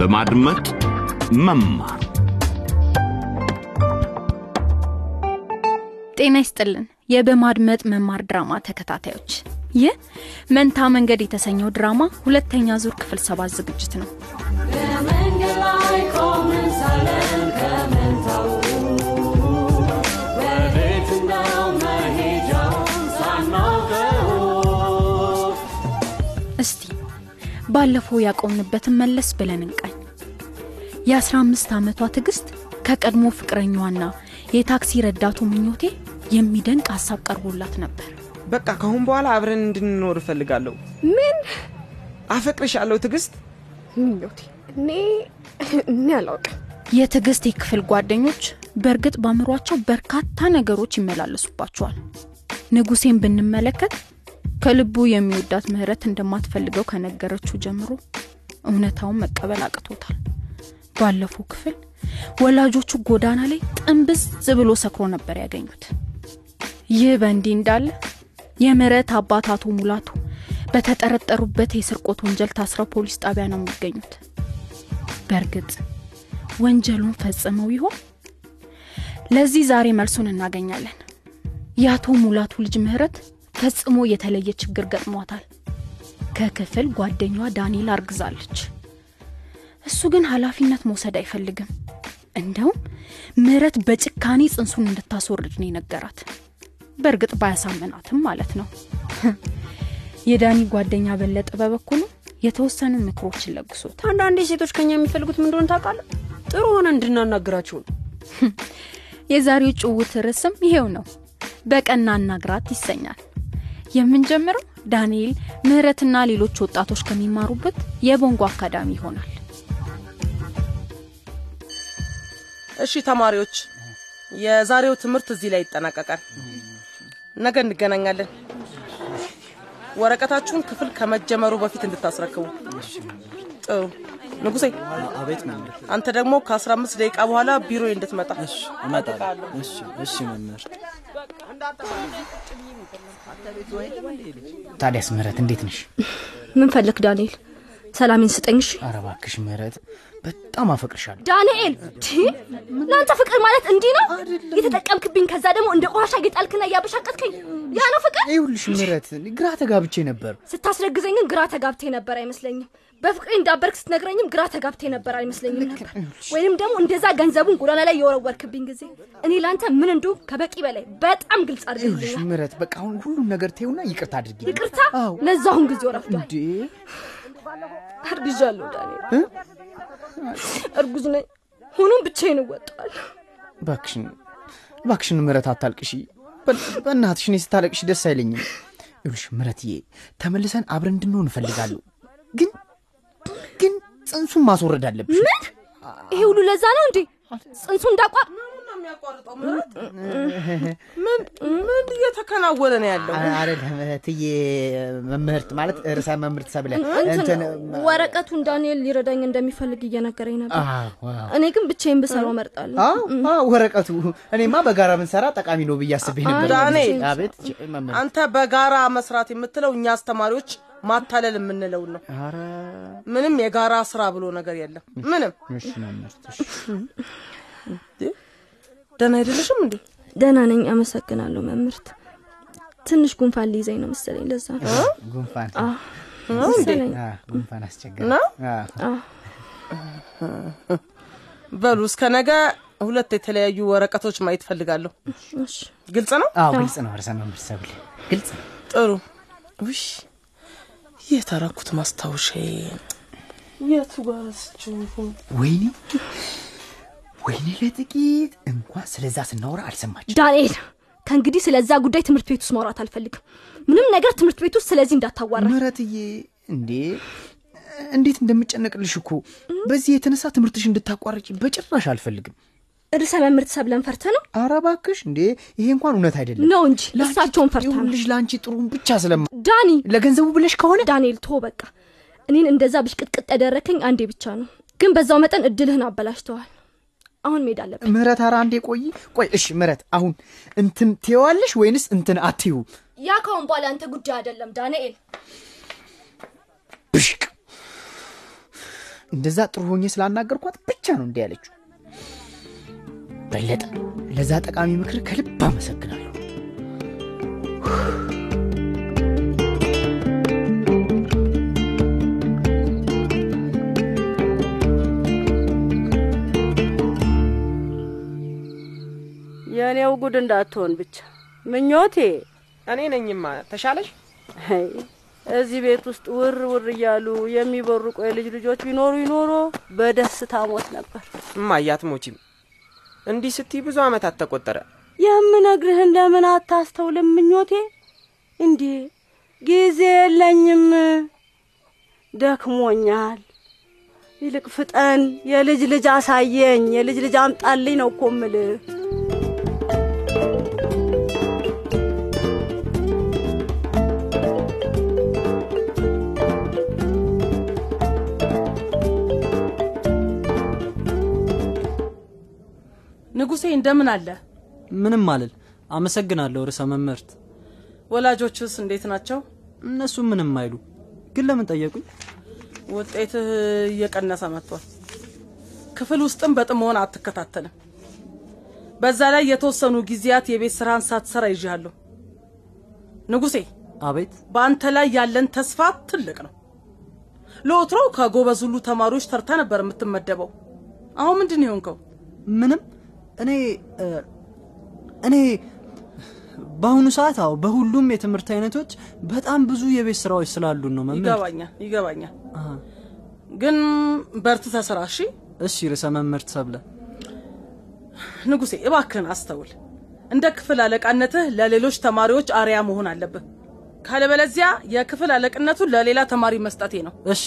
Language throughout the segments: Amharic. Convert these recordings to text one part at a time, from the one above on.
በማድመጥ መማር። ጤና ይስጥልን። የበማድመጥ መማር ድራማ ተከታታዮች ይህ መንታ መንገድ የተሰኘው ድራማ ሁለተኛ ዙር ክፍል ሰባት ዝግጅት ነው። በመንገድ ላይ ሳለን ከመንታው እስቲ ባለፈው ያቆምንበትን መለስ ብለን እንቃኝ የ15 ዓመቷ ትዕግስት ከቀድሞ ፍቅረኛዋና የታክሲ ረዳቱ ምኞቴ የሚደንቅ ሀሳብ ቀርቦላት ነበር በቃ ከአሁን በኋላ አብረን እንድንኖር እፈልጋለሁ። ምን አፈቅርሻለሁ ትዕግስት። ምኞቴ? እኔ እኔ አላውቅም። የትዕግስት የክፍል ጓደኞች በእርግጥ በአእምሯቸው በርካታ ነገሮች ይመላለሱባቸዋል ንጉሴን ብንመለከት ከልቡ የሚወዳት ምህረት እንደማትፈልገው ከነገረችው ጀምሮ እውነታውን መቀበል አቅቶታል ባለፈው ክፍል ወላጆቹ ጎዳና ላይ ጥንብዝ ብሎ ሰክሮ ነበር ያገኙት። ይህ በእንዲህ እንዳለ የምህረት አባት አቶ ሙላቱ በተጠረጠሩበት የስርቆት ወንጀል ታስረው ፖሊስ ጣቢያ ነው የሚገኙት። በእርግጥ ወንጀሉን ፈጽመው ይሆን? ለዚህ ዛሬ መልሱን እናገኛለን። የአቶ ሙላቱ ልጅ ምህረት ፈጽሞ የተለየ ችግር ገጥሟታል። ከክፍል ጓደኛዋ ዳንኤል አርግዛለች እሱ ግን ኃላፊነት መውሰድ አይፈልግም። እንደውም ምህረት በጭካኔ ጽንሱን እንድታስወርድ ነው የነገራት። በእርግጥ ባያሳመናትም ማለት ነው። የዳኒ ጓደኛ በለጠ በበኩሉ የተወሰኑ ምክሮችን ለግሶት አንዳንዴ ሴቶች ከኛ የሚፈልጉት ምን እንደሆነ ታውቃለህ? ጥሩ ሆነ እንድናናግራቸው ነው። የዛሬው ጭውት ርዕስም ይሄው ነው። በቀና አናግራት ይሰኛል። የምንጀምረው ዳንኤል ምህረትና ሌሎች ወጣቶች ከሚማሩበት የቦንጎ አካዳሚ ይሆናል እሺ ተማሪዎች፣ የዛሬው ትምህርት እዚህ ላይ ይጠናቀቃል። ነገ እንገናኛለን። ወረቀታችሁን ክፍል ከመጀመሩ በፊት እንድታስረክቡ። ጥሩ ንጉሴ፣ አቤት መምህር። አንተ ደግሞ ከ15 ደቂቃ በኋላ ቢሮ እንድትመጣ። እሺ እመጣለሁ። እሺ እሺ መምህር። ታዲያስ ምህረት እንዴት ነሽ? ምን ፈልክ ዳንኤል? ሰላሜን ስጠኝ እሺ። ኧረ እባክሽ ምህረት፣ በጣም አፈቅርሻለሁ። ዳንኤል ለአንተ ፍቅር ማለት እንዲህ ነው የተጠቀምክብኝ፣ ከዛ ደግሞ እንደ ቆሻሻ እየጣልክና እያበሻቀጥከኝ ያ ነው ፍቅር? ይኸውልሽ ምህረት፣ ግራ ተጋብቼ ነበር። ስታስረግዘኝ ግን ግራ ተጋብቴ ነበር አይመስለኝም። በፍቅሬ እንዳበርክ ስትነግረኝም ግራ ተጋብቴ ነበር አይመስለኝም ነበር። ወይንም ደግሞ እንደዛ ገንዘቡን ጎዳና ላይ የወረወርክብኝ ጊዜ እኔ ለአንተ ምን እንዱ ከበቂ በላይ በጣም ግልጽ አድርግልኛል። ምህረት፣ በቃ አሁን ሁሉም ነገር ተይውና ይቅርታ አድርጊ። ይቅርታ ለዛሁን ጊዜው ረፍዷል። እንዴ አርግዣለሁ ዳንኤል፣ እርጉዝ ነኝ። ሆኖም ብቻዬን እወጣዋለሁ። እባክሽን እባክሽን ምህረት አታልቅሺ። በእናትሽ እኔ ስታለቅሽ ደስ አይለኝም። ይኸውልሽ ምህረትዬ፣ ተመልሰን አብረን እንድንሆን እፈልጋለሁ። ግን ግን ጽንሱን ማስወረድ አለብሽ።? ይሄ ሁሉ ለዛ ነው እንዴ? ጽንሱ እንዳቋ የሚያቋርጠው ምህረት፣ ምን ምን እየተከናወነ ነው ያለው? አይደለም እህትዬ፣ መምህርት ማለት ርዕሰ መምህርት ሰብለ እንትን ወረቀቱን ዳንኤል ሊረዳኝ እንደሚፈልግ እየነገረኝ ነበር። አዎ፣ አዎ። እኔ ግን ብቻዬን ብሰራው እመርጣለሁ። አዎ አዎ፣ ወረቀቱ እኔማ በጋራ ብንሰራ ጠቃሚ ነው ብዬ አስቤ ነበር። ዳንኤል፣ አንተ በጋራ መስራት የምትለው እኛ አስተማሪዎች ማታለል የምንለውን ነው። ኧረ ምንም የጋራ ስራ ብሎ ነገር የለም። ምንም እሺ መምህርት፣ እሺ። ደህና አይደለሽም እንዴ? ደህና ነኝ፣ አመሰግናለሁ መምህርት። ትንሽ ጉንፋን ሊይዘኝ ነው መሰለኝ፣ ለዛ ነው ጉንፋን ጉንፋን አስቸገረ። ነው? በሉ እስከ ነገ ሁለት የተለያዩ ወረቀቶች ማየት ፈልጋለሁ። እሺ። ግልጽ ነው? አዎ ግልጽ ነው ርዕሰ መምህርት ሰብለ ግልጽ ነው። ጥሩ። ውሽ የተረኩት ማስታወሻ የቱ ጋር ረስቼው? ወይኔ ወይኔ ለጥቂት እንኳን ስለዛ ስናወራ አልሰማች። ዳንኤል ከእንግዲህ ስለዛ ጉዳይ ትምህርት ቤት ውስጥ ማውራት አልፈልግም። ምንም ነገር ትምህርት ቤት ውስጥ ስለዚህ እንዳታዋራ። ምህረትዬ እንዴ እንዴት እንደምጨነቅልሽ እኮ በዚህ የተነሳ ትምህርትሽ እንድታቋርጭ በጭራሽ አልፈልግም። ርዕሰ መምህርት ሰብለን ፈርተ ነው ኧረ እባክሽ እንዴ ይሄ እንኳን እውነት አይደለም። ነው እንጂ እሳቸውን ፈርታ ነው። ይኸውልሽ ለአንቺ ጥሩን ብቻ ስለማ ዳኒ ለገንዘቡ ብለሽ ከሆነ ዳንኤል ቶ በቃ እኔን እንደዛ ብሽቅጥቅጥ ያደረከኝ አንዴ ብቻ ነው፣ ግን በዛው መጠን እድልህን አበላሽተዋል። አሁን መሄድ አለብን። ምህረት ኧረ አንዴ ቆይ ቆይ እሺ ምህረት አሁን እንትን ትይዋለሽ ወይንስ እንትን አትዩ ያ ከአሁን በኋላ አንተ ጉዳይ አይደለም ዳንኤል። ብሽቅ እንደዛ ጥሩ ሆኜ ስላናገርኳት ብቻ ነው እንዲህ ያለችው። በለጠ፣ ለዛ ጠቃሚ ምክር ከልብ አመሰግናለሁ። ጉድ እንዳትሆን ብቻ ምኞቴ። እኔ ነኝማ። ተሻለሽ? እዚህ ቤት ውስጥ ውር ውር እያሉ የሚበሩቁ የልጅ ልጆች ቢኖሩ ይኖሮ በደስታ ሞት ነበር። እማዬ አትሞቺም። እንዲህ ስትይ ብዙ ዓመታት ተቆጠረ። የምነግርህን ለምን አታስተውልም ምኞቴ? እንዴ ጊዜ የለኝም፣ ደክሞኛል። ይልቅ ፍጠን፣ የልጅ ልጅ አሳየኝ፣ የልጅ ልጅ አምጣልኝ ነው እኮ እምልህ። እንደምን አለ? ምንም አልል። አመሰግናለሁ ርዕሰ መምህርት። ወላጆችስ እንዴት ናቸው? እነሱ ምንም አይሉ። ግን ለምን ጠየቁኝ? ውጤትህ እየቀነሰ መጥቷል። ክፍል ውስጥም በጥሞና አትከታተልም። በዛ ላይ የተወሰኑ ጊዜያት የቤት ስራን ሳትሰራ ይዣለሁ። ንጉሴ፣ አቤት። በአንተ ላይ ያለን ተስፋ ትልቅ ነው። ለወትሮው ከጎበዝ ሁሉ ተማሪዎች ተርታ ነበር የምትመደበው። አሁን ምንድን የሆንከው? ምንም እኔ እኔ በአሁኑ ሰዓት አዎ በሁሉም የትምህርት አይነቶች በጣም ብዙ የቤት ስራዎች ስላሉን ነው መምህር። ይገባኛል ይገባኛል። ግን በርትተህ ስራ እሺ። እሺ ርዕሰ መምህርት ሰብለ። ንጉሴ እባክህን አስተውል። እንደ ክፍል አለቃነትህ ለሌሎች ተማሪዎች አርያ መሆን አለብህ። ካለበለዚያ የክፍል አለቅነቱን ለሌላ ተማሪ መስጠቴ ነው። እሺ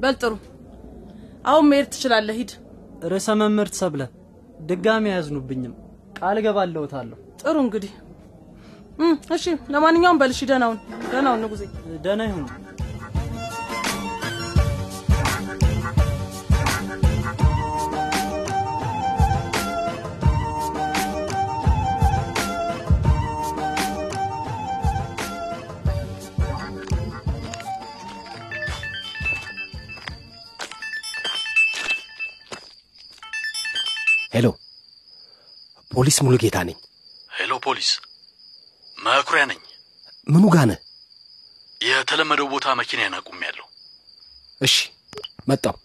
በል ጥሩ። አሁን መሄድ ትችላለህ። ሂድ። ርዕሰ መምህርት ሰብለ ድጋሚ አያዝኑብኝም፣ ቃል እገባለሁታለሁ። ጥሩ እንግዲህ እሺ። ለማንኛውም በልሽ ደህናውን ደህናውን ንጉሴ ደህና ይሁኑ። hello፣ ፖሊስ ሙሉ ጌታ ነኝ። hello ፖሊስ፣ መኩሪያ ነኝ። ምኑ ጋ ነህ? የተለመደው ቦታ መኪናዬን አቁሜያለሁ። እሺ፣ መጣው።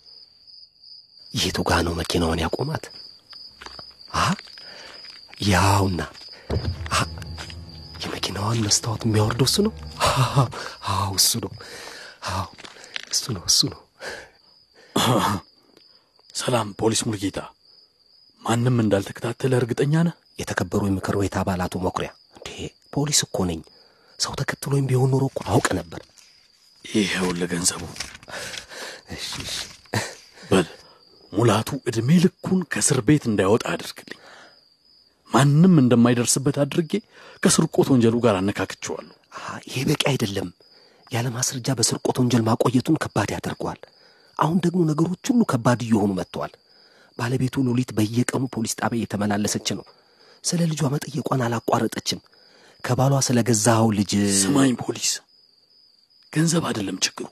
የቱ ጋ ነው መኪናውን ያቆማት? አ ያውና፣ የመኪናዋን መስታወት የሚያወርደው እሱ ነው። አዎ፣ እሱ ነው። አዎ፣ እሱ ነው። እሱ ነው። ሰላም ፖሊስ ሙሉጌታ፣ ማንም እንዳልተከታተለ እርግጠኛ ነህ? የተከበሩ የምክር ቤት አባላቱ መኩሪያ፣ እንዴ ፖሊስ እኮ ነኝ። ሰው ተከትሎኝ ቢሆን ኖሮ እኮ አውቅ ነበር። ይሄው ለገንዘቡ በል ሙላቱ ዕድሜ ልኩን ከእስር ቤት እንዳይወጣ አድርግልኝ። ማንም እንደማይደርስበት አድርጌ ከስርቆት ወንጀሉ ጋር አነካክቸዋለሁ። ይሄ በቂ አይደለም። ያለ ማስረጃ በስርቆት ወንጀል ማቆየቱን ከባድ ያደርገዋል። አሁን ደግሞ ነገሮች ሁሉ ከባድ እየሆኑ መጥተዋል። ባለቤቱ ሎሊት በየቀኑ ፖሊስ ጣቢያ እየተመላለሰች ነው። ስለ ልጇ መጠየቋን አላቋረጠችም። ከባሏ ስለ ገዛኸው ልጅ ስማኝ ፖሊስ፣ ገንዘብ አይደለም ችግሩ።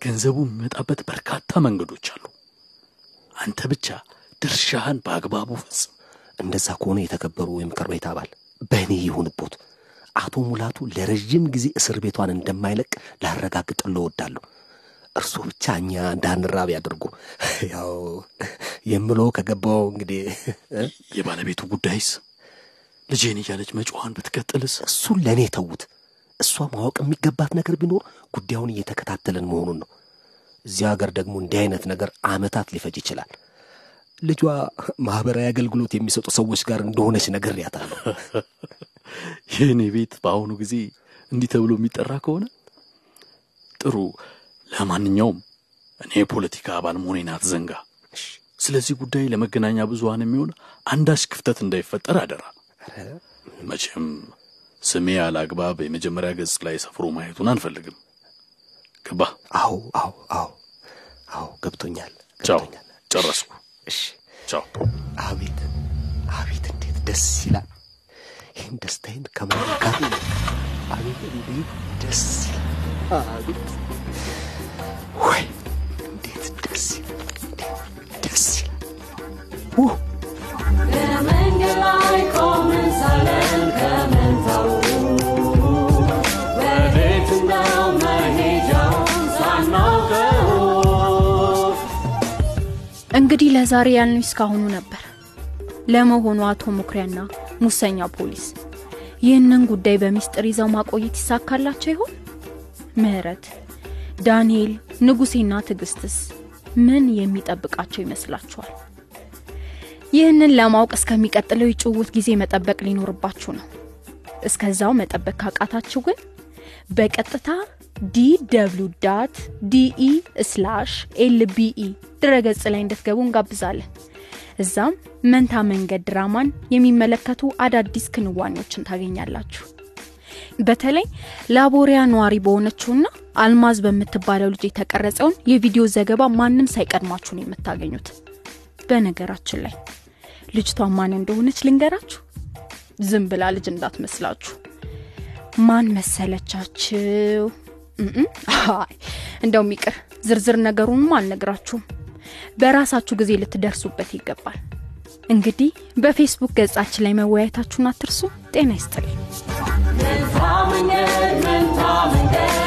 ገንዘቡ የሚመጣበት በርካታ መንገዶች አሉ። አንተ ብቻ ድርሻህን በአግባቡ ፈጽም። እንደዛ ከሆነ የተከበሩ የምክር ቤት አባል በእኔ ይሁንቦት። አቶ ሙላቱ ለረዥም ጊዜ እስር ቤቷን እንደማይለቅ ላረጋግጥልዎ እወዳለሁ። እርሶ ብቻ እኛ እንዳንራብ ያድርጉ። ያው የምለው ከገባው እንግዲህ? የባለቤቱ ጉዳይስ ልጄን እያለች መጮኋን ብትቀጥልስ? እሱን ለእኔ ተዉት። እሷ ማወቅ የሚገባት ነገር ቢኖር ጉዳዩን እየተከታተልን መሆኑን ነው። እዚህ ሀገር ደግሞ እንዲህ አይነት ነገር አመታት ሊፈጅ ይችላል። ልጇ ማህበራዊ አገልግሎት የሚሰጡ ሰዎች ጋር እንደሆነች ነግሬያታለሁ። የእኔ ቤት በአሁኑ ጊዜ እንዲህ ተብሎ የሚጠራ ከሆነ ጥሩ። ለማንኛውም እኔ የፖለቲካ አባል መሆኔን አትዘንጋ። ስለዚህ ጉዳይ ለመገናኛ ብዙኃን የሚሆን አንዳች ክፍተት እንዳይፈጠር አደራ። መቼም ስሜ ያለ አግባብ የመጀመሪያ ገጽ ላይ ሰፍሮ ማየቱን አንፈልግም። ገባ? አዎ አዎ አዎ አዎ ገብቶኛል ገብቶኛል። ጨረስኩ። እሺ ቻው። አቤት አቤት እንዴት ደስ ይላል። ይህን ደስታዬን ከማን ጋር? አቤት እንዴት ደስ ይላል። አቤት እንዴት ደስ ደስ እንግዲህ ለዛሬ ያልነው እስካሁኑ ነበር። ለመሆኑ አቶ ሙክሪያና ሙሰኛ ፖሊስ ይህንን ጉዳይ በሚስጥር ይዘው ማቆየት ይሳካላቸው ይሆን? ምህረት፣ ዳንኤል፣ ንጉሴና ትዕግስትስ ምን የሚጠብቃቸው ይመስላችኋል? ይህንን ለማወቅ እስከሚቀጥለው የጭውውት ጊዜ መጠበቅ ሊኖርባችሁ ነው። እስከዛው መጠበቅ ካቃታችሁ ግን በቀጥታ DW dot DE slash LBE ድረገጽ ላይ እንድትገቡ እንጋብዛለን። እዛም መንታ መንገድ ድራማን የሚመለከቱ አዳዲስ ክንዋኔዎችን ታገኛላችሁ። በተለይ ላቦሪያ ነዋሪ በሆነችውና አልማዝ በምትባለው ልጅ የተቀረጸውን የቪዲዮ ዘገባ ማንም ሳይቀድማችሁ ነው የምታገኙት። በነገራችን ላይ ልጅቷ ማን እንደሆነች ልንገራችሁ። ዝም ብላ ልጅ እንዳትመስላችሁ። ማን መሰለቻችሁ? አይ እንደውም ይቅር፣ ዝርዝር ነገሩንም አልነግራችሁም። በራሳችሁ ጊዜ ልትደርሱበት ይገባል። እንግዲህ በፌስቡክ ገጻችን ላይ መወያየታችሁን አትርሱ። ጤና ይስጥልኝ። መንታ መንገድ መንታ መንገድ